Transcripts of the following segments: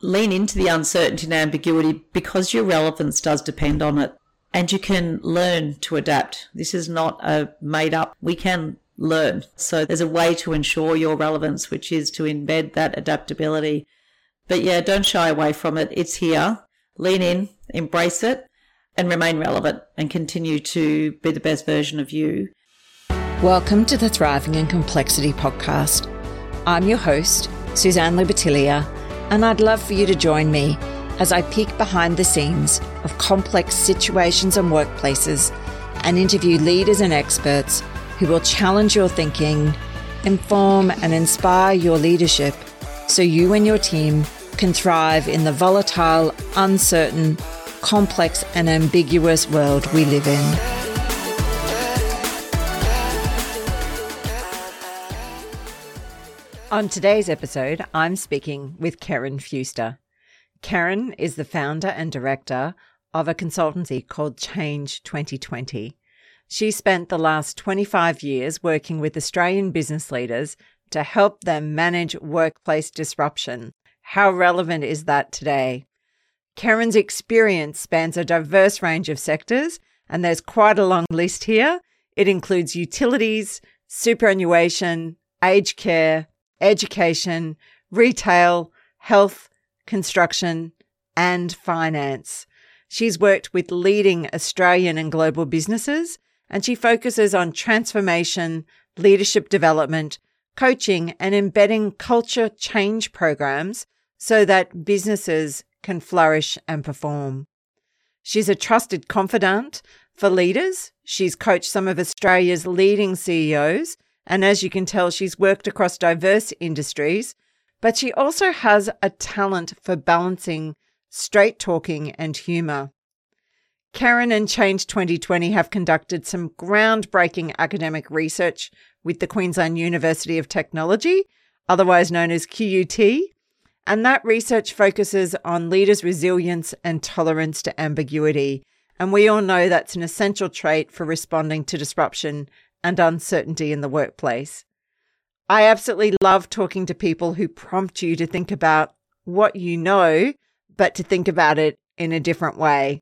lean into the uncertainty and ambiguity because your relevance does depend on it. And you can learn to adapt. This is not a made up. We can learn. So there's a way to ensure your relevance, which is to embed that adaptability. But yeah, don't shy away from it. It's here. Lean in, embrace it, and remain relevant and continue to be the best version of you. Welcome to the Thriving in Complexity podcast. I'm your host, Susanne Libertilia, and I'd love for you to join me as I peek behind the scenes of complex situations and workplaces and interview leaders and experts who will challenge your thinking, inform and inspire your leadership so you and your team can thrive in the volatile, uncertain, complex, and ambiguous world we live in. On today's episode, I'm speaking with Kerryn Fewster. Kerryn is the founder and director of a consultancy called Change2020. She spent the last 25 years working with Australian business leaders to help them manage workplace disruption. How relevant is that today? Kerryn's experience spans a diverse range of sectors, and there's quite a long list here. It includes utilities, superannuation, aged care, education, retail, health, construction, and finance. She's worked with leading Australian and global businesses and she focuses on transformation, leadership development, coaching, and embedding culture change programs so that businesses can flourish and perform. She's a trusted confidant for leaders. She's coached some of Australia's leading CEOs, and as you can tell, she's worked across diverse industries, but she also has a talent for balancing straight talking and humour. Kerryn and Change2020 have conducted some groundbreaking academic research with the Queensland University of Technology, otherwise known as QUT, and that research focuses on leaders' resilience and tolerance to ambiguity. And we all know that's an essential trait for responding to disruption and uncertainty in the workplace. I absolutely love talking to people who prompt you to think about what you know, but to think about it in a different way.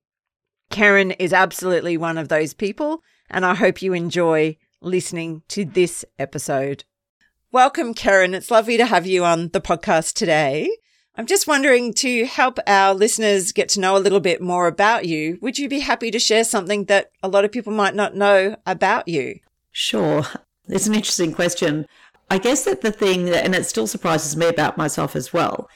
Kerryn is absolutely one of those people, and I hope you enjoy listening to this episode. Welcome, Kerryn. It's lovely to have you on the podcast today. I'm just wondering to help our listeners get to know a little bit more about you. Would you be happy to share something that a lot of people might not know about you? Sure. It's an interesting question. I guess that the thing, that, and it still surprises me about myself as well,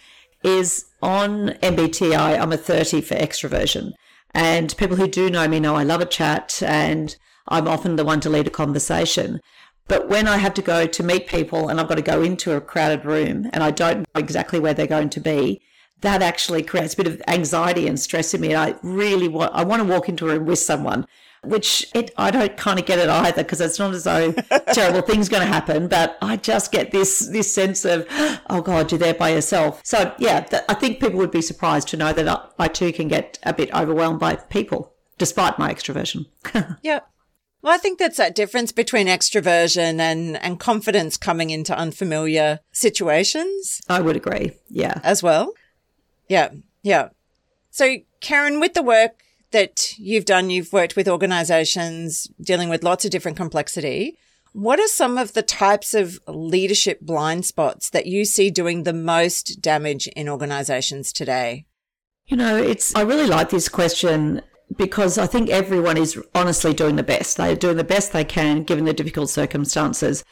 is on MBTI, I'm a 30 for extroversion. And people who do know me know I love a chat and I'm often the one to lead a conversation. But when I have to go to meet people and I've got to go into a crowded room and I don't know exactly where they're going to be, that actually creates a bit of anxiety and stress in me. And I really want, I want to walk into a room with someone which it, I don't kind of get it either because it's not as though terrible things going to happen, but I just get this this sense of, oh God, you're there by yourself. So yeah, th- I think people would be surprised to know that I, I too can get a bit overwhelmed by people, despite my extroversion. yeah. Well, I think that's that difference between extroversion and, and confidence coming into unfamiliar situations. I would agree. Yeah. As well. Yeah. Yeah. So, Kerryn, with the work that you've done, you've worked with organizations dealing with lots of different complexity. What are some of the types of leadership blind spots that you see doing the most damage in organizations today? You know, it's, I really like this question because I think everyone is honestly doing the best. They're doing the best they can given the difficult circumstances.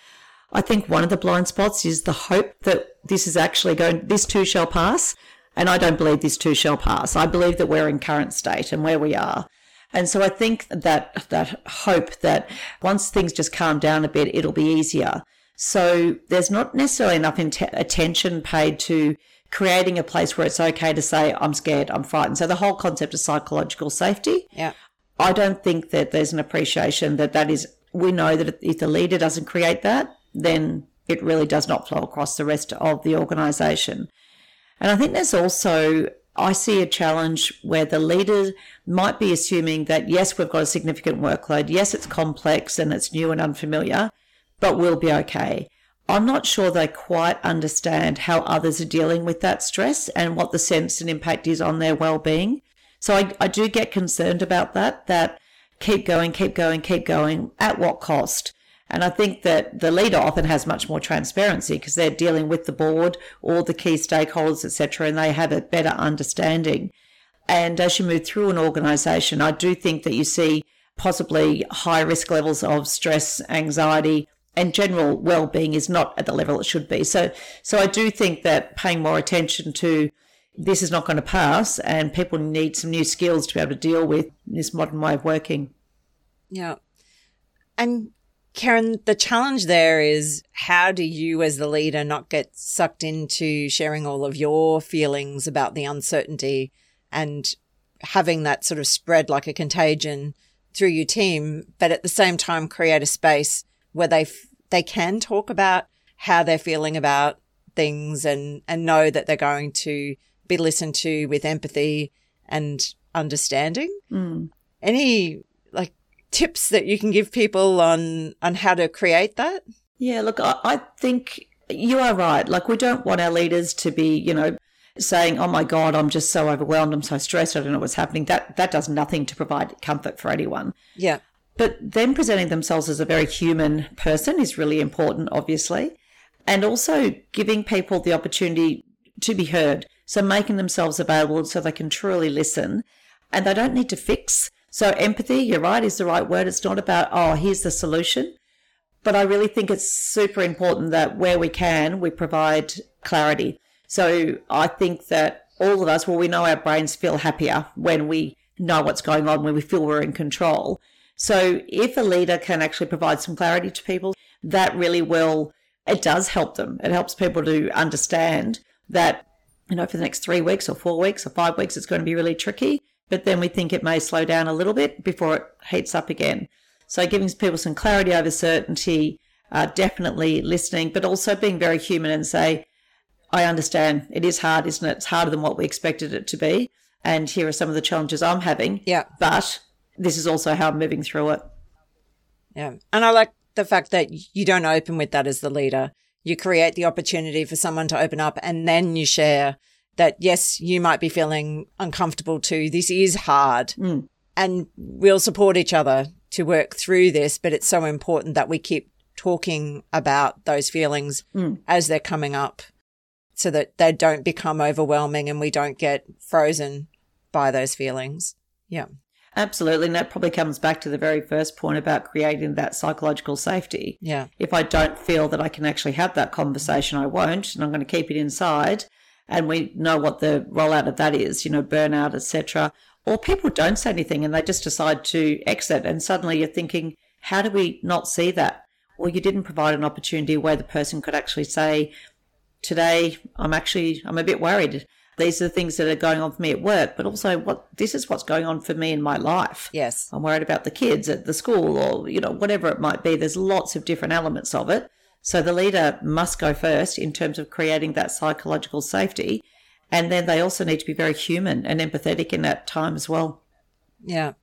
I think one of the blind spots is the hope that this is actually going, this too shall pass. And I don't believe this too shall pass. I believe that we're in current state and where we are. And so I think that that hope that once things just calm down a bit, it'll be easier. So there's not necessarily enough attention paid to creating a place where it's okay to say, I'm scared, I'm frightened. So the whole concept of psychological safety. Yeah. I don't think that there's an appreciation that that is, we know that if the leader doesn't create that, then it really does not flow across the rest of the organization. And I think there's also, I see a challenge where the leader might be assuming that, yes, we've got a significant workload. Yes, it's complex and it's new and unfamiliar, but we'll be okay. I'm not sure they quite understand how others are dealing with that stress and what the sense and impact is on their well-being. So I, I do get concerned about that, that keep going, keep going, keep going, at what cost? And I think that the leader often has much more transparency because they're dealing with the board, all the key stakeholders, etc., and they have a better understanding. And as you move through an organisation, I do think that you see possibly high risk levels of stress, anxiety, and general well-being is not at the level it should be. So, so I do think that paying more attention to this is not going to pass, and people need some new skills to be able to deal with this modern way of working. Yeah, and Kerryn, the challenge there is how do you, as the leader, not get sucked into sharing all of your feelings about the uncertainty and having that sort of spread like a contagion through your team, but at the same time create a space where they f- they can talk about how they're feeling about things and and know that they're going to be listened to with empathy and understanding. Mm. Any tips that you can give people on on how to create that? Yeah, look, I, I think you are right. Like we don't want our leaders to be, you know, saying, "Oh my God, I'm just so overwhelmed. I'm so stressed. I don't know what's happening." That that does nothing to provide comfort for anyone. Yeah. But them presenting themselves as a very human person is really important, obviously, and also giving people the opportunity to be heard. So making themselves available so they can truly listen, and they don't need to fix. So empathy, you're right, is the right word. It's not about oh, here's the solution. But I really think it's super important that where we can, we provide clarity. So I think that all of us, well, we know our brains feel happier when we know what's going on, when we feel we're in control. So if a leader can actually provide some clarity to people, that really will, it does help them. It helps people to understand that, you know, for the next three weeks or four weeks or five weeks, it's going to be really tricky. But then we think it may slow down a little bit before it heats up again. So giving people some clarity over certainty, uh, definitely listening, but also being very human and say, I understand it is hard, isn't it? It's harder than what we expected it to be. And here are some of the challenges I'm having. Yeah. But this is also how I'm moving through it. Yeah. And I like the fact that you don't open with that as the leader. You create the opportunity for someone to open up and then you share that, yes, you might be feeling uncomfortable too. This is hard. Mm. And we'll support each other to work through this. But it's so important that we keep talking about those feelings Mm. as they're coming up so that they don't become overwhelming and we don't get frozen by those feelings. Yeah. Absolutely. And that probably comes back to the very first point about creating that psychological safety. Yeah. If I don't feel that I can actually have that conversation, I won't, and I'm going to keep it inside. And we know what the rollout of that is, you know, burnout, etc. Or people don't say anything and they just decide to exit. And suddenly you're thinking, how do we not see that? Well, you didn't provide an opportunity where the person could actually say, today I'm actually, I'm a bit worried. These are the things that are going on for me at work, but also what this is what's going on for me in my life. Yes. I'm worried about the kids at the school or, you know, whatever it might be. There's lots of different elements of it. So the leader must go first in terms of creating that psychological safety. And then they also need to be very human and empathetic in that time as well. Yeah.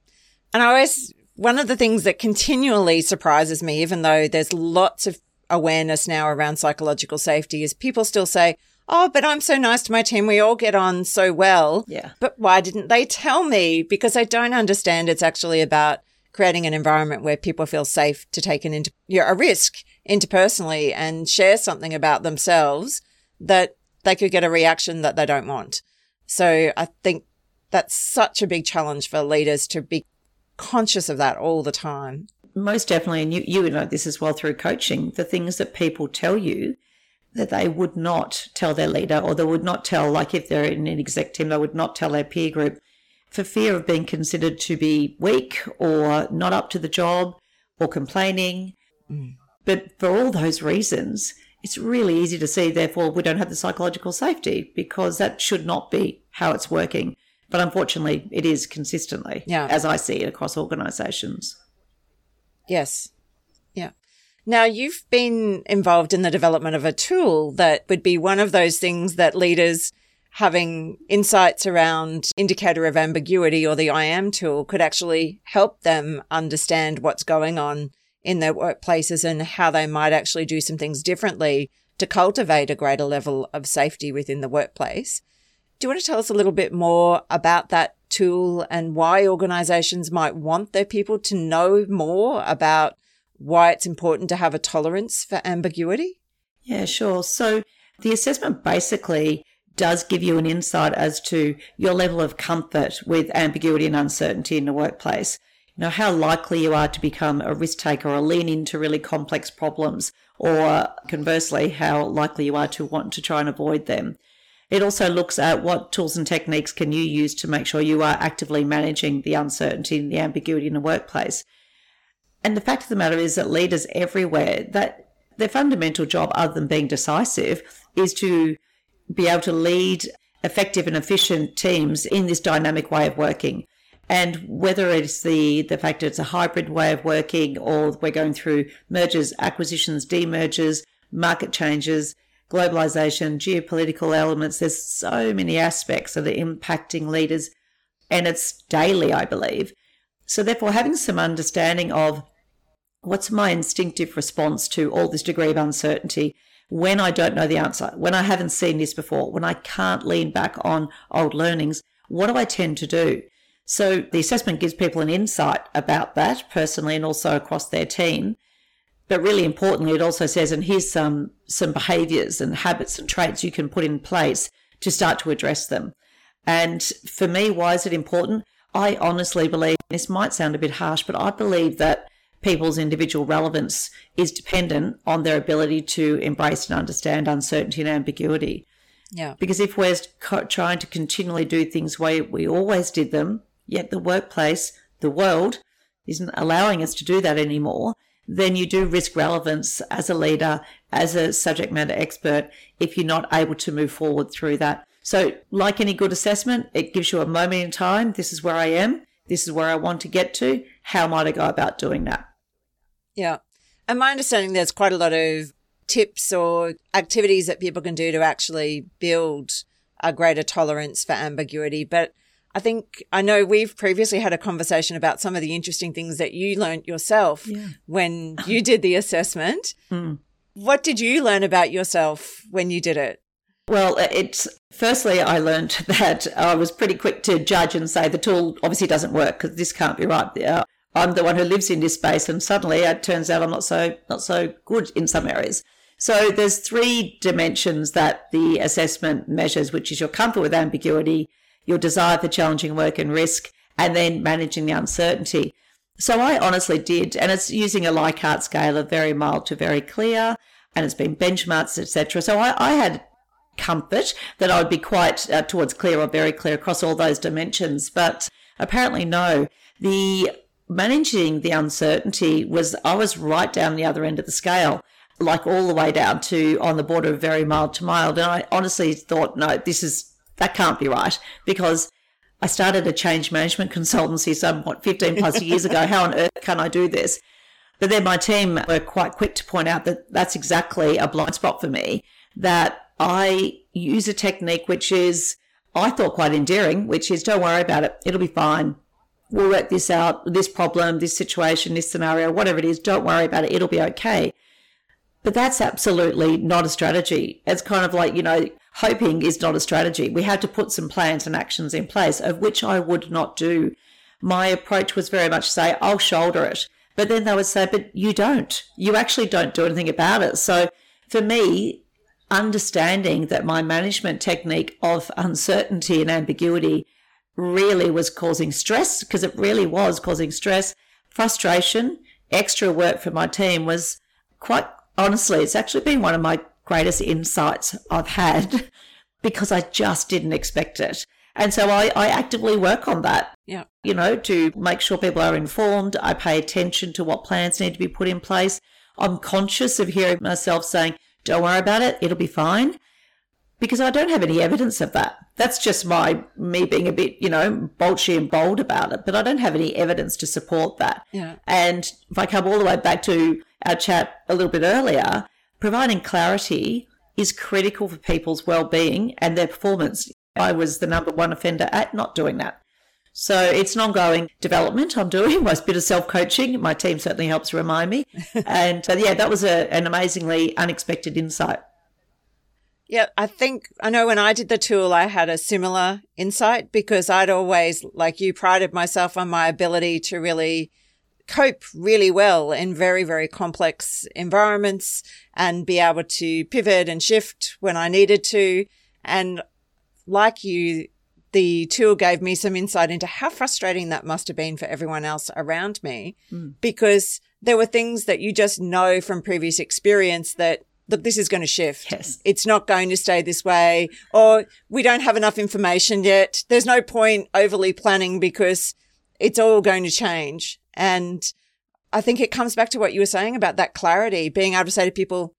And I always, one of the things that continually surprises me, even though there's lots of awareness now around psychological safety, is people still say, Oh, but I'm so nice to my team. We all get on so well. Yeah. But why didn't they tell me? Because I don't understand it's actually about creating an environment where people feel safe to take an you know, a risk interpersonally and share something about themselves that they could get a reaction that they don't want. So I think that's such a big challenge for leaders to be conscious of that all the time. Most definitely. And you, you would know this as well through coaching. The things that people tell you that they would not tell their leader or they would not tell, like if they're in an exec team, they would not tell their peer group for fear of being considered to be weak or not up to the job or complaining. Mm. But for all those reasons, it's really easy to see, therefore, we don't have the psychological safety because that should not be how it's working. But unfortunately, it is consistently, Yeah. as I see it across organisations. Yes. Yeah. Now you've been involved in the development of a tool that would be one of those things that leaders having insights around indicator of ambiguity or the I am tool could actually help them understand what's going on in their workplaces and how they might actually do some things differently to cultivate a greater level of safety within the workplace. Do you want to tell us a little bit more about that tool and why organizations might want their people to know more about why it's important to have a tolerance for ambiguity? Yeah, sure. So the assessment basically does give you an insight as to your level of comfort with ambiguity and uncertainty in the workplace. You know, how likely you are to become a risk taker or lean into really complex problems, or conversely, how likely you are to want to try and avoid them. It also looks at what tools and techniques can you use to make sure you are actively managing the uncertainty and the ambiguity in the workplace. And the fact of the matter is that leaders everywhere, that their fundamental job, other than being decisive, is to be able to lead effective and efficient teams in this dynamic way of working. And whether it's the, the fact that it's a hybrid way of working or we're going through mergers, acquisitions, demergers, market changes, globalization, geopolitical elements, there's so many aspects that are impacting leaders and it's daily, I believe. So therefore having some understanding of what's my instinctive response to all this degree of uncertainty when I don't know the answer, when I haven't seen this before, when I can't lean back on old learnings, what do I tend to do? So the assessment gives people an insight about that personally and also across their team. But really importantly, it also says, and here's some, some behaviors and habits and traits you can put in place to start to address them. And for me, why is it important? I honestly believe this might sound a bit harsh, but I believe that people's individual relevance is dependent on their ability to embrace and understand uncertainty and ambiguity. Yeah. Because if we're trying to continually do things the way we always did them, yet the workplace, the world, isn't allowing us to do that anymore, then you do risk relevance as a leader, as a subject matter expert, if you're not able to move forward through that. So, like any good assessment, it gives you a moment in time. This is where I am. This is where I want to get to. How might I go about doing that? Yeah. And my understanding there's quite a lot of tips or activities that people can do to actually build a greater tolerance for ambiguity. But I think I know we've previously had a conversation about some of the interesting things that you learned yourself yeah. when you did the assessment. Mm. What did you learn about yourself when you did it? Well, it's firstly, I learned that I was pretty quick to judge and say the tool obviously doesn't work because this can't be right. Uh, I'm the one who lives in this space, and suddenly it turns out I'm not so not so good in some areas. So there's three dimensions that the assessment measures, which is your comfort with ambiguity, your desire for challenging work and risk, and then managing the uncertainty. So I honestly did, and it's using a Likert scale of very mild to very clear, and it's been benchmarks, etc. So I, I, had comfort that I would be quite uh, towards clear or very clear across all those dimensions, but apparently no. The managing the uncertainty was I was right down the other end of the scale, like all the way down to on the border of very mild to mild. And I honestly thought, no, this is that can't be right because I started a change management consultancy some what 15 plus years ago. How on earth can I do this? But then my team were quite quick to point out that that's exactly a blind spot for me. That I use a technique which is I thought quite endearing, which is don't worry about it, it'll be fine we'll work this out, this problem, this situation, this scenario, whatever it is, don't worry about it, it'll be okay. But that's absolutely not a strategy. It's kind of like, you know, hoping is not a strategy. We had to put some plans and actions in place, of which I would not do. My approach was very much say, I'll shoulder it. But then they would say, but you don't. You actually don't do anything about it. So for me, understanding that my management technique of uncertainty and ambiguity really was causing stress because it really was causing stress, frustration, extra work for my team was quite honestly, it's actually been one of my greatest insights I've had because I just didn't expect it. And so I, I actively work on that. Yeah. You know, to make sure people are informed. I pay attention to what plans need to be put in place. I'm conscious of hearing myself saying, don't worry about it, it'll be fine because I don't have any evidence of that. That's just my me being a bit, you know, bolshy and bold about it, but I don't have any evidence to support that. Yeah. And if I come all the way back to our chat a little bit earlier, providing clarity is critical for people's well-being and their performance. I was the number one offender at not doing that. So it's an ongoing development I'm doing, a bit of self coaching. My team certainly helps remind me. and uh, yeah, that was a, an amazingly unexpected insight. Yeah, I think I know when I did the tool, I had a similar insight because I'd always, like you, prided myself on my ability to really cope really well in very, very complex environments and be able to pivot and shift when I needed to. And like you, the tool gave me some insight into how frustrating that must have been for everyone else around me mm. because there were things that you just know from previous experience that look, this is going to shift. Yes. It's not going to stay this way or we don't have enough information yet. There's no point overly planning because it's all going to change. And I think it comes back to what you were saying about that clarity, being able to say to people,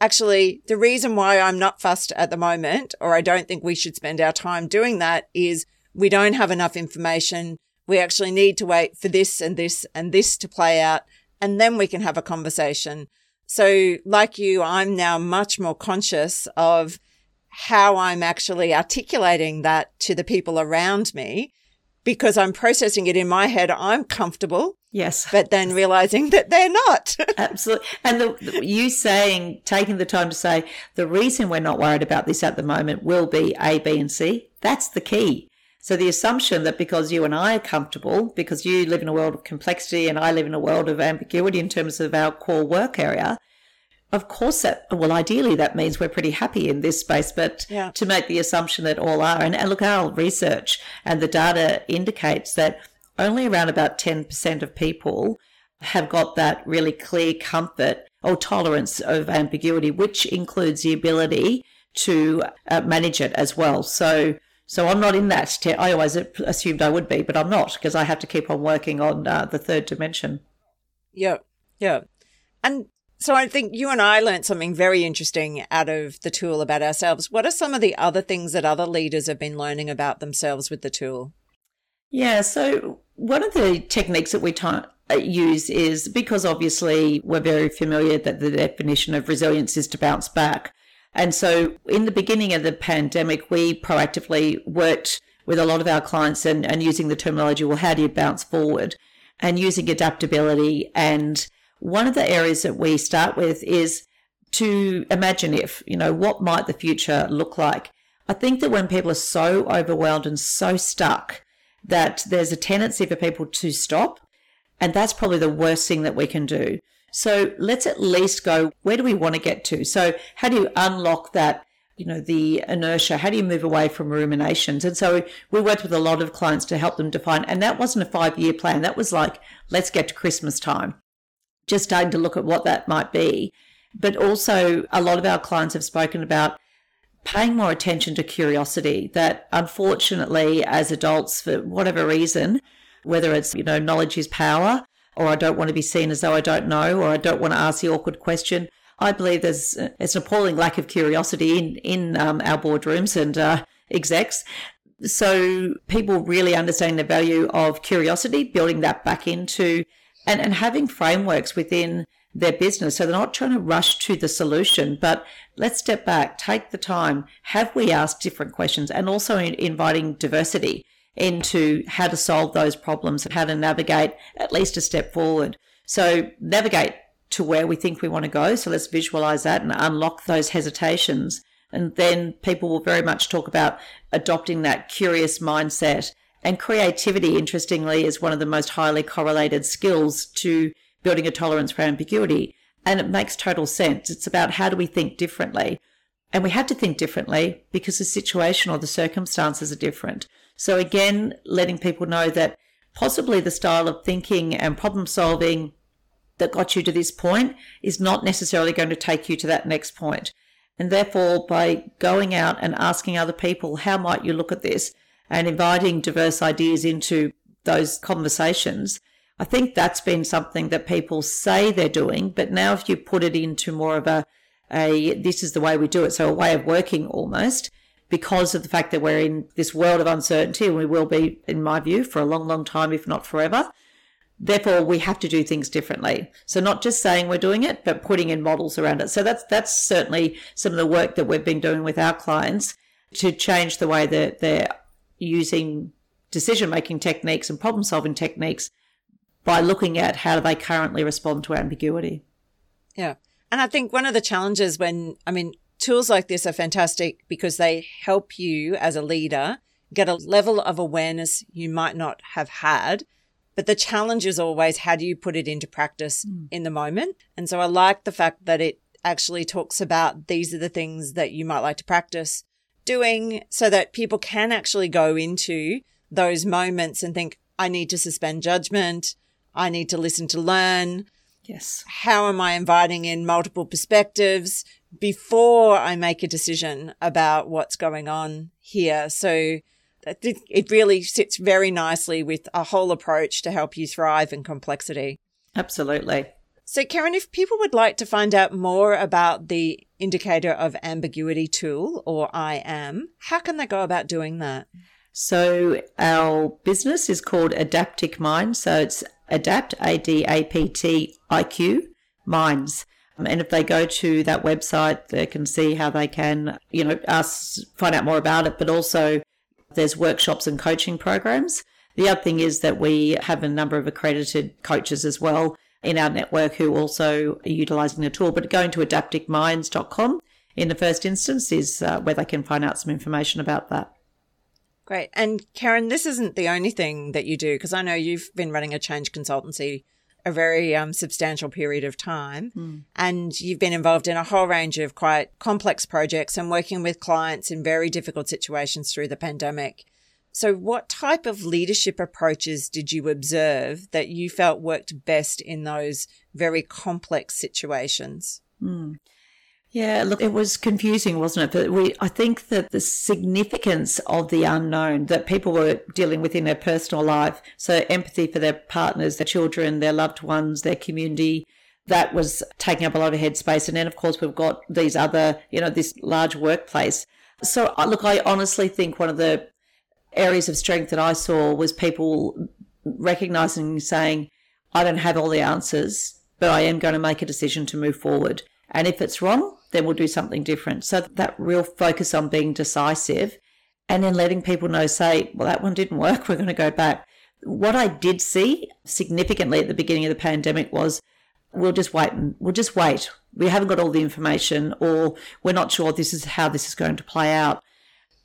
actually, the reason why I'm not fussed at the moment, or I don't think we should spend our time doing that is we don't have enough information. We actually need to wait for this and this and this to play out. And then we can have a conversation. So like you, I'm now much more conscious of how I'm actually articulating that to the people around me because I'm processing it in my head. I'm comfortable. Yes. But then realizing that they're not. Absolutely. And the, you saying, taking the time to say, the reason we're not worried about this at the moment will be A, B, and C. That's the key. So the assumption that because you and I are comfortable, because you live in a world of complexity and I live in a world of ambiguity in terms of our core work area, of course that well ideally that means we're pretty happy in this space but yeah. to make the assumption that all are and, and look our research and the data indicates that only around about 10% of people have got that really clear comfort or tolerance of ambiguity, which includes the ability to uh, manage it as well. So, so I'm not in that. I always assumed I would be, but I'm not because I have to keep on working on uh, the third dimension. Yeah, yeah, and so I think you and I learned something very interesting out of the tool about ourselves. What are some of the other things that other leaders have been learning about themselves with the tool? Yeah, so one of the techniques that we t- use is because obviously we're very familiar that the definition of resilience is to bounce back. And so in the beginning of the pandemic, we proactively worked with a lot of our clients and, and using the terminology, well, how do you bounce forward? And using adaptability. And one of the areas that we start with is to imagine if, you know, what might the future look like? I think that when people are so overwhelmed and so stuck, that there's a tendency for people to stop. And that's probably the worst thing that we can do. So let's at least go, where do we want to get to? So how do you unlock that, you know, the inertia? How do you move away from ruminations? And so we worked with a lot of clients to help them define, and that wasn't a five year plan. That was like, let's get to Christmas time. Just starting to look at what that might be. But also a lot of our clients have spoken about paying more attention to curiosity that unfortunately as adults for whatever reason whether it's you know knowledge is power or i don't want to be seen as though i don't know or i don't want to ask the awkward question i believe there's it's an appalling lack of curiosity in in um, our boardrooms and uh, execs so people really understanding the value of curiosity building that back into and, and having frameworks within their business. So they're not trying to rush to the solution, but let's step back, take the time. Have we asked different questions and also inviting diversity into how to solve those problems and how to navigate at least a step forward. So navigate to where we think we want to go. So let's visualize that and unlock those hesitations. And then people will very much talk about adopting that curious mindset and creativity, interestingly, is one of the most highly correlated skills to building a tolerance for ambiguity. And it makes total sense. It's about how do we think differently? And we have to think differently because the situation or the circumstances are different. So again, letting people know that possibly the style of thinking and problem solving that got you to this point is not necessarily going to take you to that next point. And therefore, by going out and asking other people, how might you look at this and inviting diverse ideas into those conversations, I think that's been something that people say they're doing, but now if you put it into more of a, a this is the way we do it, so a way of working almost, because of the fact that we're in this world of uncertainty, and we will be, in my view, for a long, long time, if not forever. Therefore, we have to do things differently. So not just saying we're doing it, but putting in models around it. So that's that's certainly some of the work that we've been doing with our clients to change the way that they're using decision making techniques and problem solving techniques by looking at how do they currently respond to ambiguity. Yeah. And I think one of the challenges when, I mean, tools like this are fantastic because they help you as a leader get a level of awareness you might not have had. But the challenge is always how do you put it into practice mm. in the moment? And so I like the fact that it actually talks about these are the things that you might like to practice doing so that people can actually go into those moments and think, I need to suspend judgment. I need to listen to learn. Yes. How am I inviting in multiple perspectives before I make a decision about what's going on here? So it really sits very nicely with a whole approach to help you thrive in complexity. Absolutely. So, Kerryn, if people would like to find out more about the Indicator of Ambiguity tool or IAM, how can they go about doing that? So, our business is called AdaptIQ Mind. So, it's Adapt, A D A P T I Q, Minds. And if they go to that website, they can see how they can, you know, us find out more about it, but also there's workshops and coaching programs. The other thing is that we have a number of accredited coaches as well in our network who also are utilizing the tool. But going to adaptiqminds.com in the first instance is uh, where they can find out some information about that. Great. And Kerryn, this isn't the only thing that you do because I know you've been running a change consultancy a very um, substantial period of time. Mm. And you've been involved in a whole range of quite complex projects and working with clients in very difficult situations through the pandemic. So, what type of leadership approaches did you observe that you felt worked best in those very complex situations? Mm. Yeah, look, it was confusing, wasn't it? But we, I think that the significance of the unknown that people were dealing with in their personal life, so empathy for their partners, their children, their loved ones, their community, that was taking up a lot of headspace. And then, of course, we've got these other, you know, this large workplace. So, uh, look, I honestly think one of the areas of strength that I saw was people recognizing saying, I don't have all the answers, but I am going to make a decision to move forward. And if it's wrong, then we'll do something different. So that real focus on being decisive and then letting people know, say, well, that one didn't work. We're going to go back. What I did see significantly at the beginning of the pandemic was we'll just wait we'll just wait. We haven't got all the information or we're not sure this is how this is going to play out.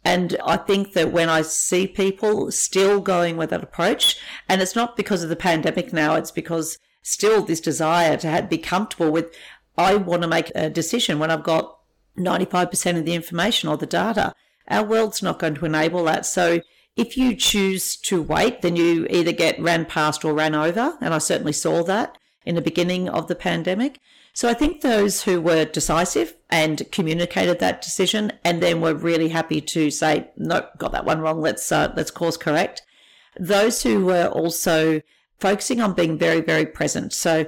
And I think that when I see people still going with that approach, and it's not because of the pandemic now, it's because still this desire to have, be comfortable with, I want to make a decision when I've got 95% of the information or the data. Our world's not going to enable that. So if you choose to wait, then you either get ran past or ran over. And I certainly saw that in the beginning of the pandemic. So I think those who were decisive and communicated that decision and then were really happy to say, nope, got that one wrong. Let's, uh, let's course correct. Those who were also focusing on being very, very present. So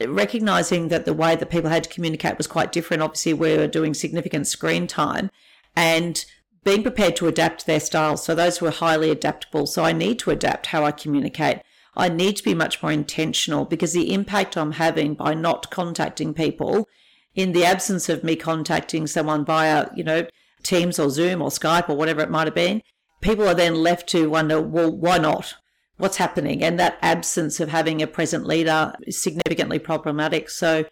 recognizing that the way that people had to communicate was quite different. Obviously, we were doing significant screen time and being prepared to adapt their styles. So those were highly adaptable. So I need to adapt how I communicate. I need to be much more intentional because the impact I'm having by not contacting people in the absence of me contacting someone via, you know, Teams or Zoom or Skype or whatever it might have been, people are then left to wonder, well, why not? What's happening. And that absence of having a present leader is significantly problematic. So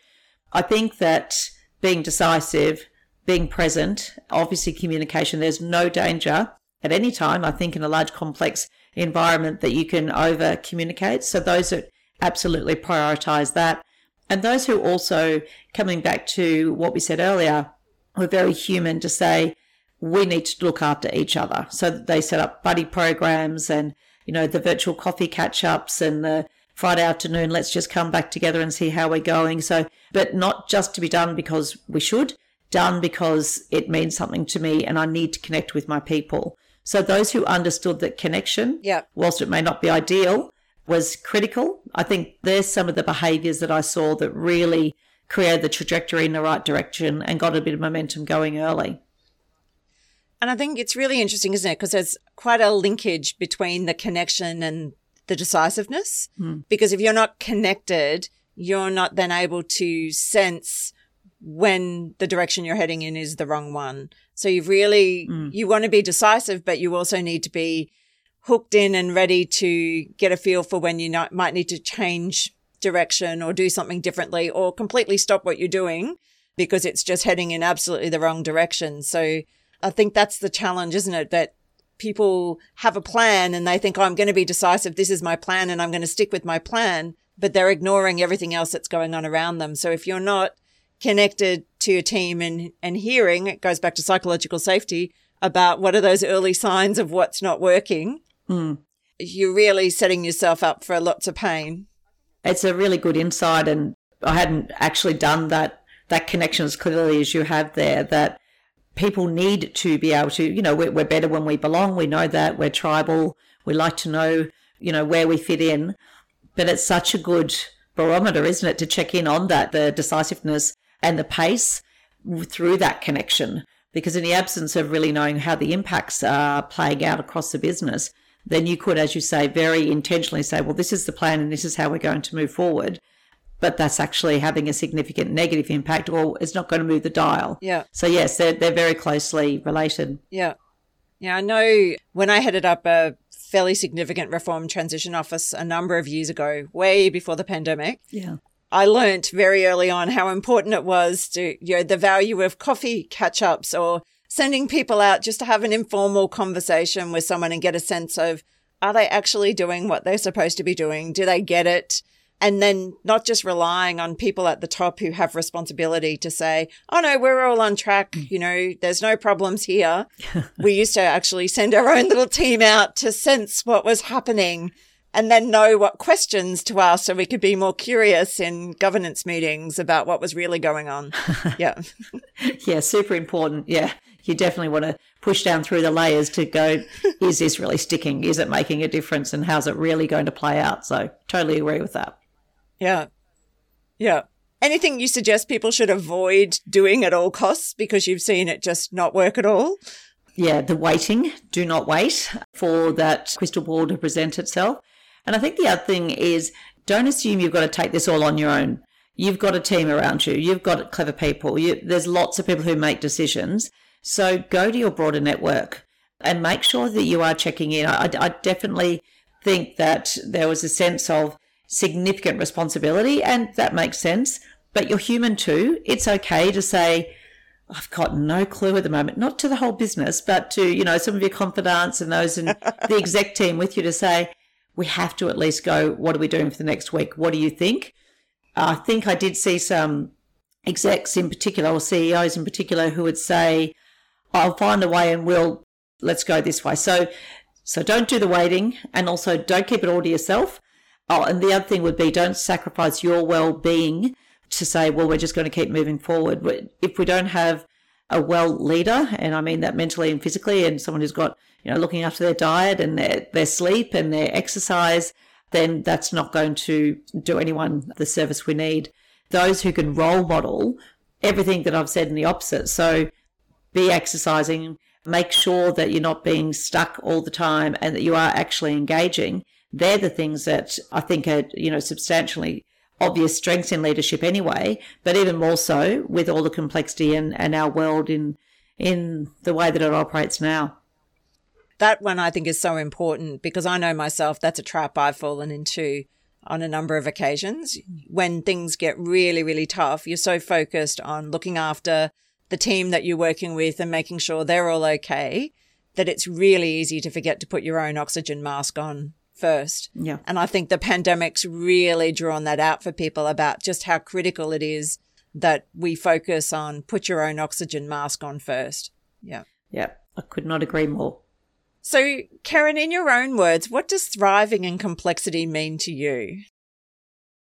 I think that being decisive, being present, obviously communication, there's no danger at any time, I think, in a large complex environment that you can over communicate. So those that absolutely prioritize that. And those who also, coming back to what we said earlier, were very human to say, we need to look after each other. So they set up buddy programs and you know, the virtual coffee catch ups and the Friday afternoon, let's just come back together and see how we're going. So, but not just to be done because we should, done because it means something to me and I need to connect with my people. So those who understood that connection, yeah. whilst it may not be ideal, was critical. I think there's some of the behaviors that I saw that really created the trajectory in the right direction and got a bit of momentum going early. And I think it's really interesting, isn't it? Because there's quite a linkage between the connection and the decisiveness. Mm. Because if you're not connected, you're not then able to sense when the direction you're heading in is the wrong one. So you've really, mm. you want to be decisive, but you also need to be hooked in and ready to get a feel for when you not, might need to change direction or do something differently or completely stop what you're doing because it's just heading in absolutely the wrong direction. So I think that's the challenge, isn't it? That people have a plan and they think, oh, I'm going to be decisive. This is my plan and I'm going to stick with my plan, but they're ignoring everything else that's going on around them. So if you're not connected to your team and, and hearing, it goes back to psychological safety about what are those early signs of what's not working. Mm. You're really setting yourself up for lots of pain. It's a really good insight. And I hadn't actually done that, that connection as clearly as you have there that people need to be able to, you know, we're, we're better when we belong. We know that we're tribal. We like to know, you know, where we fit in. But it's such a good barometer, isn't it, to check in on that, the decisiveness and the pace through that connection. Because in the absence of really knowing how the impacts are playing out across the business, then you could, as you say, very intentionally say, well, this is the plan and this is how we're going to move forward but that's actually having a significant negative impact or it's not going to move the dial. Yeah. So yes, they're, they're very closely related. Yeah. Yeah. I know when I headed up a fairly significant reform transition office a number of years ago, way before the pandemic. Yeah. I learnt very early on how important it was to, you know, the value of coffee catch ups or sending people out just to have an informal conversation with someone and get a sense of, are they actually doing what they're supposed to be doing? Do they get it? And then not just relying on people at the top who have responsibility to say, oh no, we're all on track. Mm. You know, there's no problems here. we used to actually send our own little team out to sense what was happening and then know what questions to ask so we could be more curious in governance meetings about what was really going on. Yeah. yeah, super important. Yeah. You definitely want to push down through the layers to go, is this really sticking? Is it making a difference? And how's it really going to play out? So, totally agree with that. Yeah. Yeah. Anything you suggest people should avoid doing at all costs because you've seen it just not work at all? Yeah, the waiting. Do not wait for that crystal ball to present itself. And I think the other thing is don't assume you've got to take this all on your own. You've got a team around you. You've got clever people. You, there's lots of people who make decisions. So go to your broader network and make sure that you are checking in. I, I definitely think that there was a sense of significant responsibility, and that makes sense. But you're human too. It's okay to say, I've got no clue at the moment, not to the whole business, but to, you know, some of your confidants and those in the exec team with you to say, we have to at least go, what are we doing for the next week? What do you think? I think I did see some execs in particular or CEOs in particular who would say, I'll find a way and we'll, let's go this way. So, so don't do the waiting and also don't keep it all to yourself. Oh, and the other thing would be don't sacrifice your well being to say, well, we're just going to keep moving forward. If we don't have a well leader, and I mean that mentally and physically, and someone who's got, you know, looking after their diet and their, their sleep and their exercise, then that's not going to do anyone the service we need. Those who can role model everything that I've said in the opposite. So be exercising, make sure that you're not being stuck all the time and that you are actually engaging they're the things that I think are, you know, substantially obvious strengths in leadership anyway, but even more so with all the complexity and, and our world in in the way that it operates now. That one I think is so important because I know myself that's a trap I've fallen into on a number of occasions. When things get really, really tough, you're so focused on looking after the team that you're working with and making sure they're all okay that it's really easy to forget to put your own oxygen mask on first. Yeah. And I think the pandemic's really drawn that out for people about just how critical it is that we focus on put your own oxygen mask on first. Yeah. Yeah. I could not agree more. So, Kerryn, in your own words, what does thriving in complexity mean to you?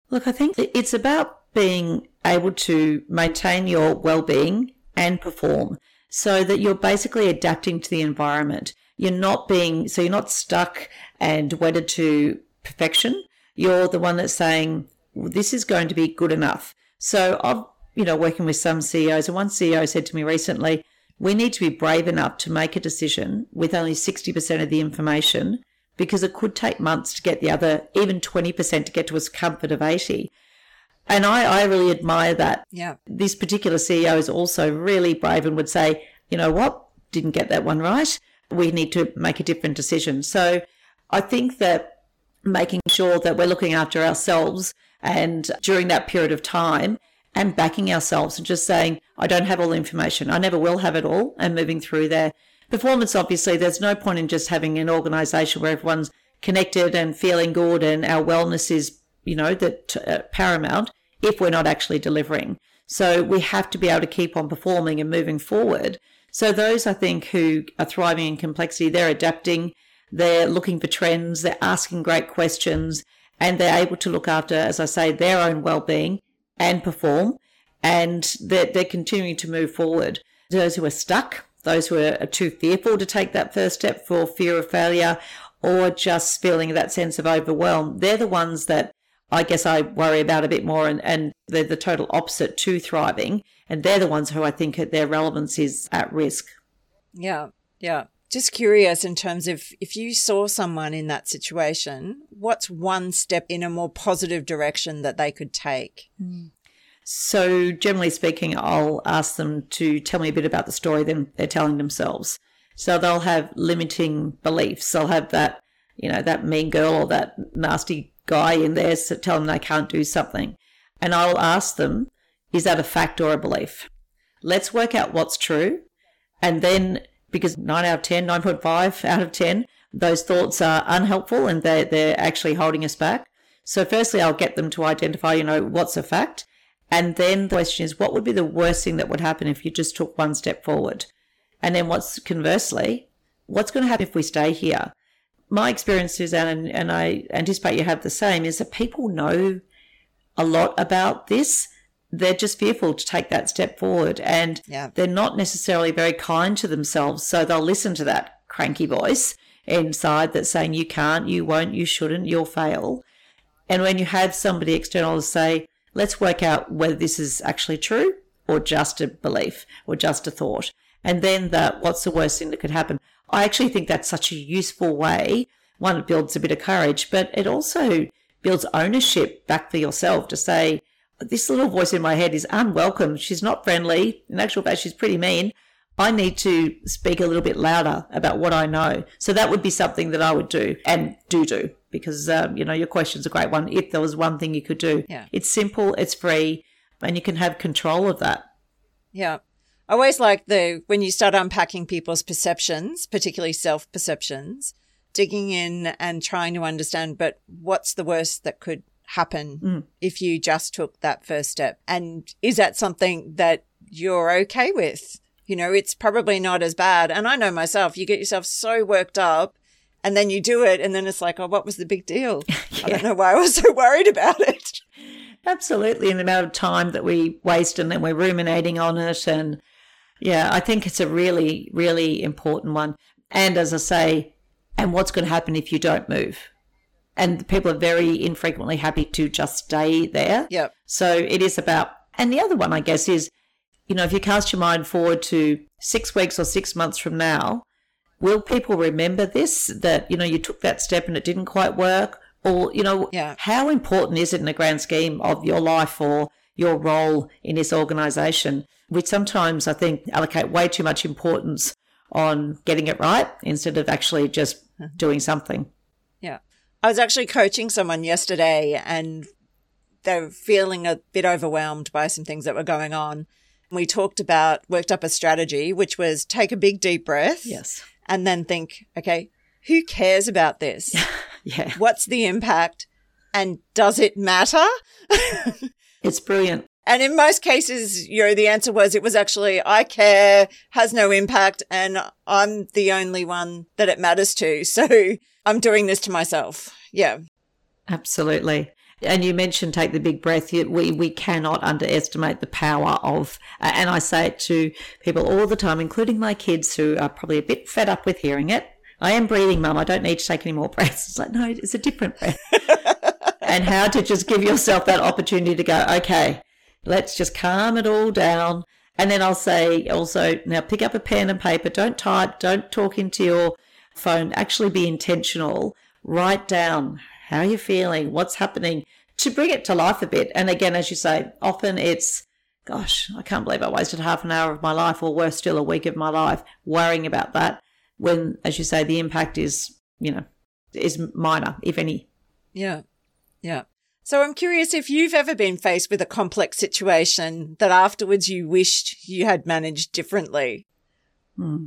Look, I think it's about being able to maintain your well-being and perform so that you're basically adapting to the environment. You're not being, so you're not stuck and wedded to perfection. You're the one that's saying, well, this is going to be good enough. So I've, you know, working with some CEOs, and one CEO said to me recently, we need to be brave enough to make a decision with only 60% of the information because it could take months to get the other, even 20% to get to a comfort of 80. And I, I really admire that. Yeah. This particular CEO is also really brave and would say, you know what, didn't get that one right. We need to make a different decision. So I think that making sure that we're looking after ourselves and during that period of time and backing ourselves and just saying, I don't have all the information. I never will have it all and moving through there. Performance, obviously, there's no point in just having an organization where everyone's connected and feeling good and our wellness is, you know, that uh, paramount if we're not actually delivering. So we have to be able to keep on performing and moving forward. So those I think who are thriving in complexity, they're adapting, they're looking for trends, they're asking great questions, and they're able to look after, as I say, their own well-being and perform, and they're, they're continuing to move forward. Those who are stuck, those who are too fearful to take that first step for fear of failure, or just feeling that sense of overwhelm, they're the ones that I guess I worry about a bit more, and, and they're the total opposite to thriving. And they're the ones who I think their relevance is at risk. Yeah, yeah. Just curious in terms of if you saw someone in that situation, what's one step in a more positive direction that they could take? Mm. So, generally speaking, I'll ask them to tell me a bit about the story they're telling themselves. So, they'll have limiting beliefs. They'll have that, you know, that mean girl or that nasty guy in there to tell them they can't do something. And I'll ask them, is that a fact or a belief? Let's work out what's true. And then, because 9 out of 10, 9.5 out of 10, those thoughts are unhelpful and they're, they're actually holding us back. So, firstly, I'll get them to identify, you know, what's a fact. And then the question is, what would be the worst thing that would happen if you just took one step forward? And then what's conversely, what's going to happen if we stay here? my experience, Susanne, and, and I anticipate you have the same, is that people know a lot about this. They're just fearful to take that step forward and yeah. they're not necessarily very kind to themselves. So they'll listen to that cranky voice inside that's saying, you can't, you won't, you shouldn't, you'll fail. And when you have somebody external to say, let's work out whether this is actually true or just a belief or just a thought. And then that what's the worst thing that could happen? I actually think that's such a useful way. One, it builds a bit of courage, but it also builds ownership back for yourself to say, this little voice in my head is unwelcome. She's not friendly. In actual fact, she's pretty mean. I need to speak a little bit louder about what I know. So that would be something that I would do and do do because, um, you know, your question's a great one. If there was one thing you could do, yeah. it's simple, it's free, and you can have control of that. Yeah. I always like the when you start unpacking people's perceptions, particularly self perceptions, digging in and trying to understand, but what's the worst that could happen mm. if you just took that first step? And is that something that you're okay with? You know, it's probably not as bad. And I know myself, you get yourself so worked up and then you do it and then it's like, oh, what was the big deal? yeah. I don't know why I was so worried about it. Absolutely. And the amount of time that we waste and then we're ruminating on it and yeah, I think it's a really, really important one. And as I say, and what's going to happen if you don't move? And people are very infrequently happy to just stay there. Yep. So it is about, and the other one, I guess, is, you know, if you cast your mind forward to six weeks or six months from now, will people remember this? That, you know, you took that step and it didn't quite work? Or, you know, yeah. how important is it in the grand scheme of your life or your role in this organization? we sometimes, I think, allocate way too much importance on getting it right instead of actually just mm-hmm. doing something. I was actually coaching someone yesterday and they were feeling a bit overwhelmed by some things that were going on. We talked about, worked up a strategy, which was take a big deep breath. Yes. And then think, okay, who cares about this? yeah. What's the impact? And does it matter? it's brilliant. And in most cases, you know, the answer was it was actually, I care, has no impact, and I'm the only one that it matters to. So I'm doing this to myself. Yeah. Absolutely. And you mentioned take the big breath. We we cannot underestimate the power of, and I say it to people all the time, including my kids who are probably a bit fed up with hearing it. I am breathing, mum. I don't need to take any more breaths. It's like, no, it's a different breath. and how to just give yourself that opportunity to go, okay, Let's just calm it all down. And then I'll say also, now pick up a pen and paper. Don't type. Don't talk into your phone. Actually be intentional. Write down how you're feeling, what's happening to bring it to life a bit. And again, as you say, often it's, gosh, I can't believe I wasted half an hour of my life or worse still, a week of my life worrying about that when, as you say, the impact is, you know, is minor, if any. Yeah. Yeah. So I'm curious if you've ever been faced with a complex situation that afterwards you wished you had managed differently. Hmm,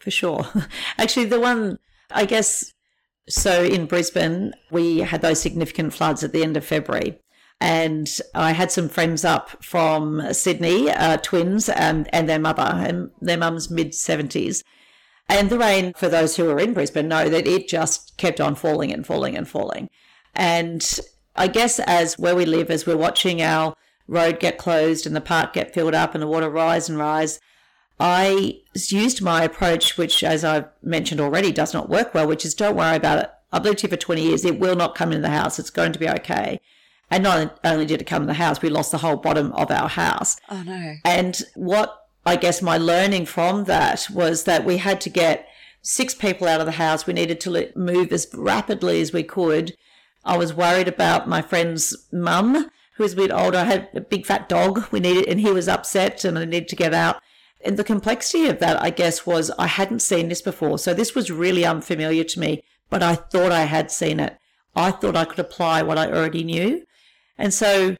for sure. Actually, the one, I guess, so in Brisbane, we had those significant floods at the end of February. And I had some friends up from Sydney, uh, twins, and, and their mother, and their mum's mid 70s. And the rain, for those who are in Brisbane, know that it just kept on falling and falling and falling. And I guess as where we live, as we're watching our road get closed and the park get filled up and the water rise and rise, I used my approach, which, as I've mentioned already, does not work well, which is don't worry about it. I've lived here for 20 years. It will not come in the house. It's going to be okay. And not only did it come in the house, we lost the whole bottom of our house. Oh, no. And what I guess my learning from that was that we had to get six people out of the house. We needed to move as rapidly as we could. I was worried about my friend's mum, who was a bit older. I had a big fat dog. We needed, and he was upset, and I needed to get out. And the complexity of that, I guess, was I hadn't seen this before. So this was really unfamiliar to me, but I thought I had seen it. I thought I could apply what I already knew. And so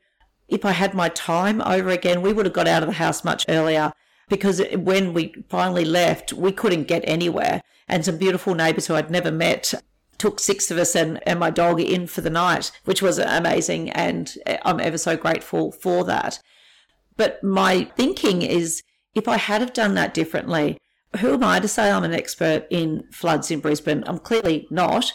if I had my time over again, we would have got out of the house much earlier because when we finally left, we couldn't get anywhere. And some beautiful neighbours who I'd never met took six of us and, and my dog in for the night, which was amazing. And eh, I'm ever so grateful for that. But my thinking is if I had have done that differently, who am I to say I'm an expert in floods in Brisbane? I'm clearly not.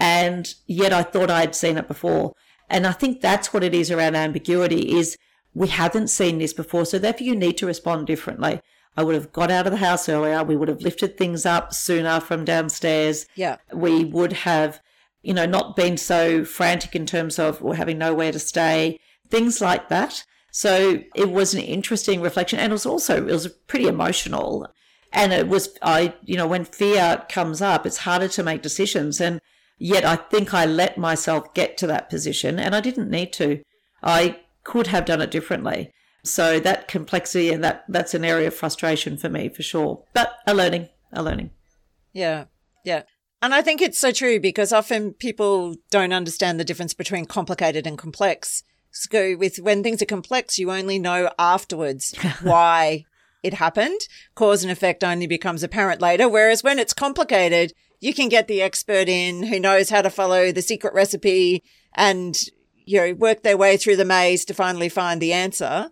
And yet I thought I'd seen it before. And I think that's what it is around ambiguity is we haven't seen this before. So therefore you need to respond differently. I would have got out of the house earlier. We would have lifted things up sooner from downstairs. Yeah. We would have, you know, not been so frantic in terms of we're having nowhere to stay, things like that. So it was an interesting reflection. And it was also, it was pretty emotional. And it was, I, you know, when fear comes up, it's harder to make decisions. And yet I think I let myself get to that position and I didn't need to. I could have done it differently. So that complexity and that that's an area of frustration for me for sure. But a learning, a learning. Yeah. Yeah. And I think it's so true because often people don't understand the difference between complicated and complex. So with when things are complex, you only know afterwards why it happened. Cause and effect only becomes apparent later. Whereas when it's complicated, you can get the expert in who knows how to follow the secret recipe and, you know, work their way through the maze to finally find the answer.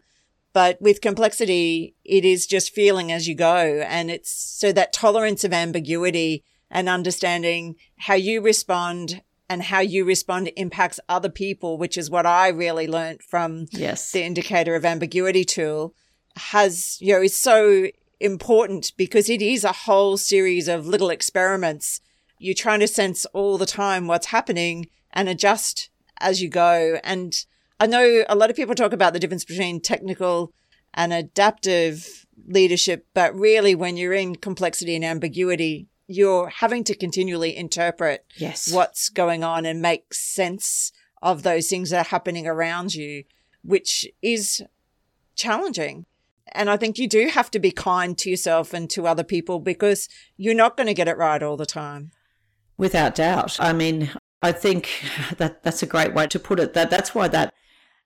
But with complexity, it is just feeling as you go. And it's so that tolerance of ambiguity and understanding how you respond and how you respond impacts other people, which is what I really learned from yes. the indicator of ambiguity tool has, you know, is so important because it is a whole series of little experiments. You're trying to sense all the time what's happening and adjust as you go. And I know a lot of people talk about the difference between technical and adaptive leadership, but really when you're in complexity and ambiguity, you're having to continually interpret yes. what's going on and make sense of those things that are happening around you, which is challenging. And I think you do have to be kind to yourself and to other people because you're not going to get it right all the time. Without doubt. I mean, I think that that's a great way to put it. That that's why that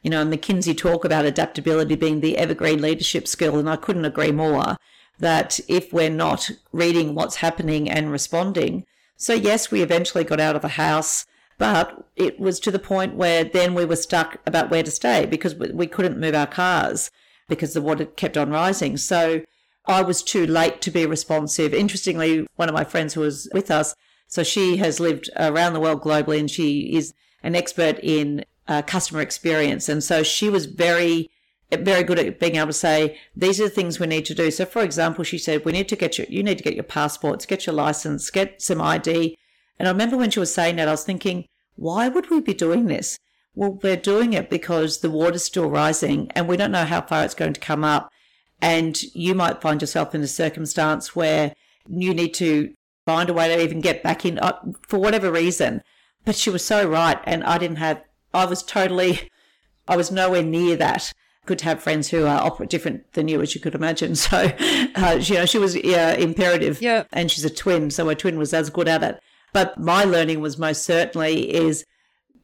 you know, McKinsey talk about adaptability being the evergreen leadership skill, and I couldn't agree more that if we're not reading what's happening and responding, so yes, we eventually got out of the house, but it was to the point where then we were stuck about where to stay because we couldn't move our cars because the water kept on rising. So I was too late to be responsive. Interestingly, one of my friends who was with us, so she has lived around the world globally and she is an expert in uh, customer experience. And so she was very, very good at being able to say, these are the things we need to do. So for example, she said, we need to get your, you need to get your passports, get your license, get some ID. And I remember when she was saying that, I was thinking, why would we be doing this? Well, we're doing it because the water's still rising and we don't know how far it's going to come up. And you might find yourself in a circumstance where you need to find a way to even get back in uh, for whatever reason. But she was so right. And I didn't have I was totally, I was nowhere near that. Good to have friends who are opera different than you, as you could imagine. So, uh, you know, she was uh, imperative, yeah. and she's a twin, so her twin was as good at it. But my learning was most certainly is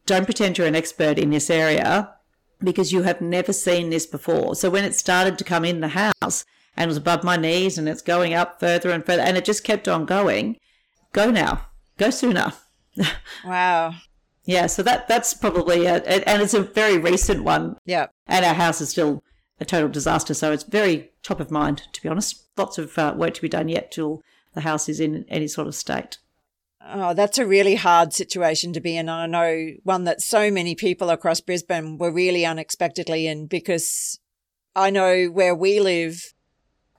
don't pretend you're an expert in this area because you have never seen this before. So when it started to come in the house and was above my knees and it's going up further and further and it just kept on going, go now, go sooner. Wow. Yeah, so that that's probably a, and it's a very recent one. Yeah. And our house is still a total disaster, so it's very top of mind, to be honest. Lots of uh, work to be done yet till the house is in any sort of state. Oh, that's a really hard situation to be in. I know one that so many people across Brisbane were really unexpectedly in because I know where we live,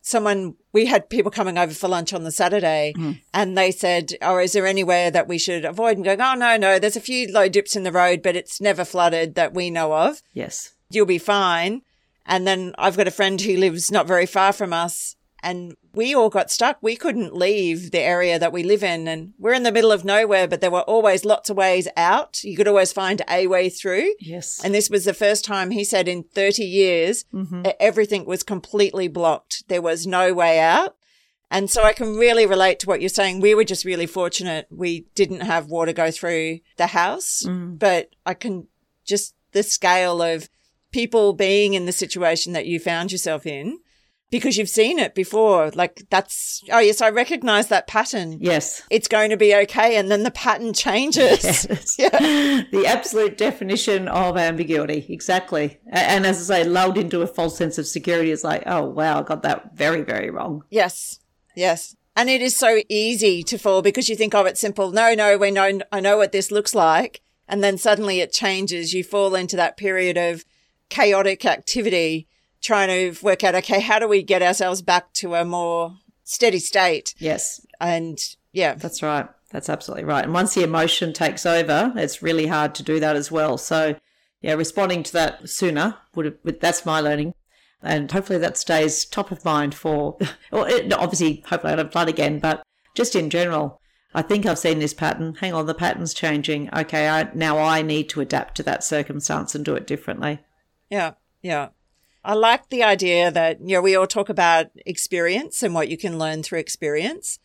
someone, we had people coming over for lunch on the Saturday Mm. and they said, Oh, is there anywhere that we should avoid? And going, Oh, no, no, there's a few low dips in the road, but it's never flooded that we know of. Yes. You'll be fine. And then I've got a friend who lives not very far from us and we all got stuck. We couldn't leave the area that we live in and we're in the middle of nowhere, but there were always lots of ways out. You could always find a way through. Yes. And this was the first time he said in 30 years, Mhm. e- everything was completely blocked. There was no way out. And so I can really relate to what you're saying. We were just really fortunate. We didn't have water go through the house, Mm. but I can just the scale of people being in the situation that you found yourself in because you've seen it before. Like that's, oh yes, I recognize that pattern. Yes. It's going to be okay. And then the pattern changes. Yes. Yeah. the absolute definition of ambiguity. Exactly. And as I say, lulled into a false sense of security is like, oh, wow, I got that very, very wrong. Yes. Yes. And it is so easy to fall because you think, oh, it's simple. No, no, we know, I know what this looks like. And then suddenly it changes. You fall into that period of chaotic activity, trying to work out, okay, how do we get ourselves back to a more steady state? Yes, And yeah, that's right. That's absolutely right. And once the emotion takes over, it's really hard to do that as well. So, yeah, responding to that sooner would have, that's my learning. And hopefully that stays top of mind for, well, it, obviously, hopefully I don't flood again, but just in general, I think I've seen this pattern. Hang on, the pattern's changing. Okay, I, now I need to adapt to that circumstance and do it differently. Yeah, yeah. I like the idea that, you know, we all talk about experience and what you can learn through experience.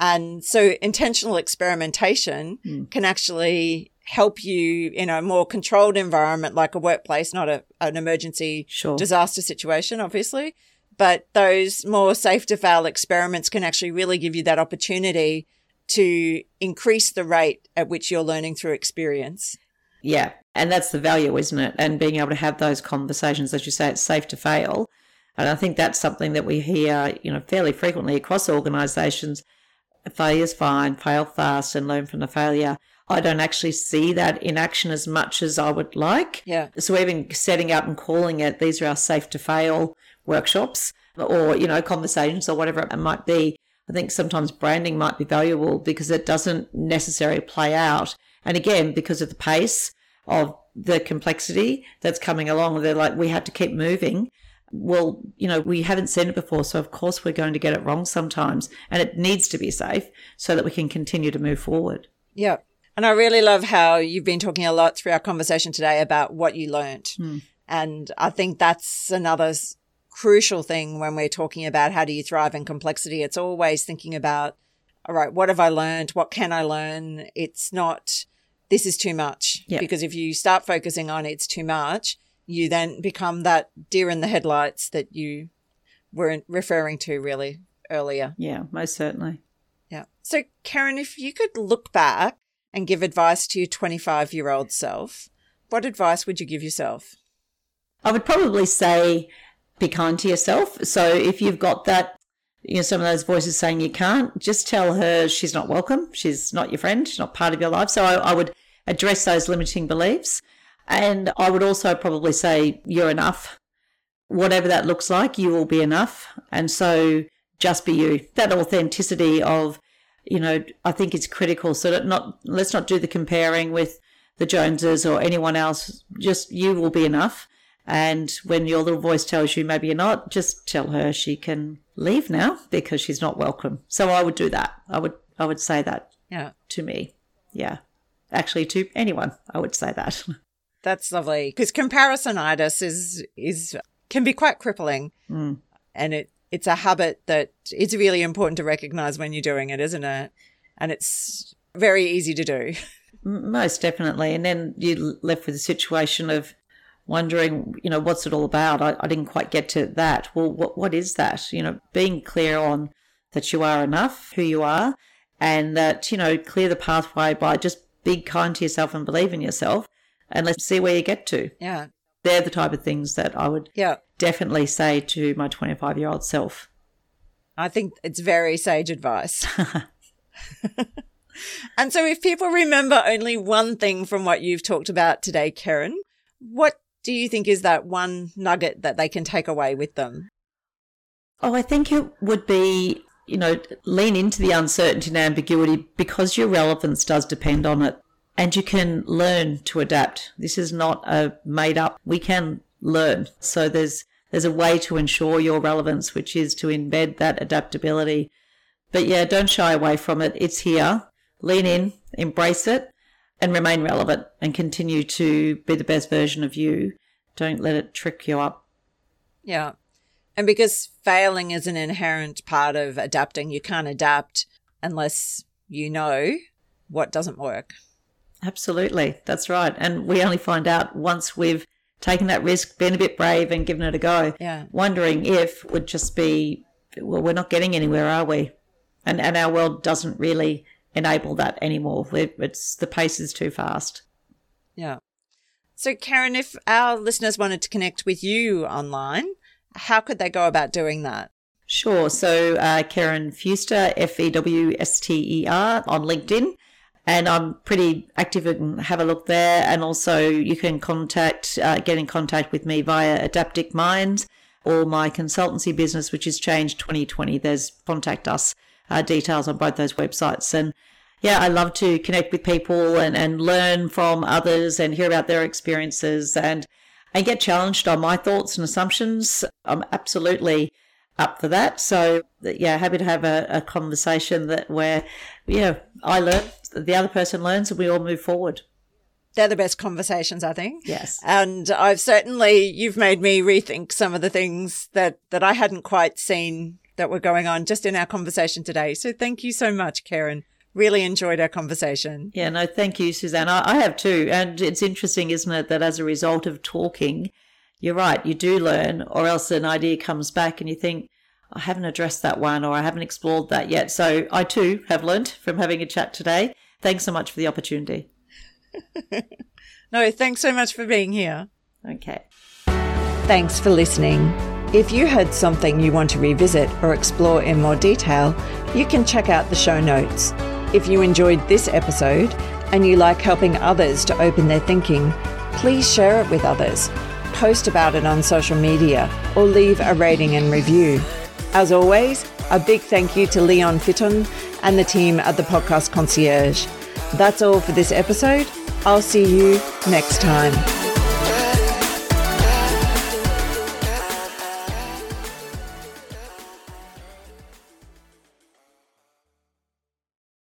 And so intentional experimentation Mm. can actually help you in a more controlled environment like a workplace, not a, an emergency Sure. disaster situation, obviously. But those more safe to fail experiments can actually really give you that opportunity to increase the rate at which you're learning through experience. Yeah. And that's the value, isn't it? And being able to have those conversations, as you say, it's safe to fail. And I think that's something that we hear, you know, fairly frequently across organisations. Failure's fine, fail fast and learn from the failure. I don't actually see that in action as much as I would like. Yeah. So even setting up and calling it, these are our safe to fail workshops or, you know, conversations or whatever it might be. I think sometimes branding might be valuable because it doesn't necessarily play out. And again, because of the pace of the complexity that's coming along, they're like, we had to keep moving. Well, you know, we haven't seen it before. So of course we're going to get it wrong sometimes and it needs to be safe so that we can continue to move forward. Yeah. And I really love how you've been talking a lot through our conversation today about what you learnt. Hmm. And I think that's another crucial thing when we're talking about how do you thrive in complexity. It's always thinking about, all right, what have I learned? What can I learn? It's not, this is too much. Yeah. Because if you start focusing on it's too much, you then become that deer in the headlights that you weren't referring to really earlier. Yeah, most certainly. Yeah. So, Kerryn, if you could look back and give advice to your 25 year old self, what advice would you give yourself? I would probably say be kind to yourself. So if you've got that, you know, some of those voices saying you can't, just tell her she's not welcome. She's not your friend. She's not part of your life. So I, I would address those limiting beliefs. And I would also probably say you're enough. Whatever that looks like, you will be enough. And so just be you. That authenticity of, you know, I think is critical. So not, let's not do the comparing with the Joneses or anyone else. Just you will be enough. And when your little voice tells you maybe you're not, just tell her she can leave now because she's not welcome. So I would do that. I would I would say that Yeah. to me. Yeah. Actually to anyone, I would say that. That's lovely because comparisonitis is is can be quite crippling, Mm. and it it's a habit that it's really important to recognize when you're doing it, isn't it? And it's very easy to do. Most definitely. And then you're left with a situation of wondering, you know, what's it all about? I, I didn't quite get to that. Well, what what is that? You know, being clear on that you are enough, who you are, and that, you know, clear the pathway by just be kind to yourself and believe in yourself and let's see where you get to. Yeah. They're the type of things that I would yeah. definitely say to my 25 year old self. I think it's very sage advice. and so, if people remember only one thing from what you've talked about today, Kerryn, what do you think is that one nugget that they can take away with them? Oh, I think it would be, you know, lean into the uncertainty and ambiguity because your relevance does depend on it. And you can learn to adapt. This is not a made up, we can learn. So there's there's a way to ensure your relevance, which is to embed that adaptability. But yeah, don't shy away from it. It's here. Lean in, embrace it, and remain relevant and continue to be the best version of you. Don't let it trick you up. Yeah. And because failing is an inherent part of adapting, you can't adapt unless you know what doesn't work. Absolutely. That's right. And we only find out once we've taken that risk, been a bit brave and given it a go. Yeah. Wondering if would just be, well, we're not getting anywhere, are we? And, and our world doesn't really enable that anymore. It's the pace is too fast. Yeah. So, Kerryn, if our listeners wanted to connect with you online, how could they go about doing that? Sure. So, uh, Kerryn Fewster, F E W S T E R, on LinkedIn. And I'm pretty active and have a look there. And also, you can contact, uh, get in contact with me via AdaptIQ Minds or my consultancy business, which is Change2020. There's contact us uh, details on both those websites. And yeah, I love to connect with people and, and learn from others and hear about their experiences and and get challenged on my thoughts and assumptions. I'm absolutely up for that. So yeah, happy to have a, a conversation that where yeah, I learn, the other person learns, and we all move forward. They're the best conversations, I think. Yes. And I've certainly you've made me rethink some of the things that that I hadn't quite seen that were going on just in our conversation today. So thank you so much, Kerryn. Really enjoyed our conversation. Yeah, no, thank you, Susanne. I, I have too. And it's interesting, isn't it, that as a result of talking, you're right, you do learn, or else an idea comes back and you think, I haven't addressed that one or I haven't explored that yet. So I too have learned from having a chat today. Thanks so much for the opportunity. no, thanks so much for being here. Okay. Thanks for listening. If you heard something you want to revisit or explore in more detail, you can check out the show notes. If you enjoyed this episode and you like helping others to open their thinking, please share it with others, post about it on social media, or leave a rating and review. As always, a big thank you to Leon Fitton and the team at the Podcast Concierge. That's all for this episode. I'll see you next time.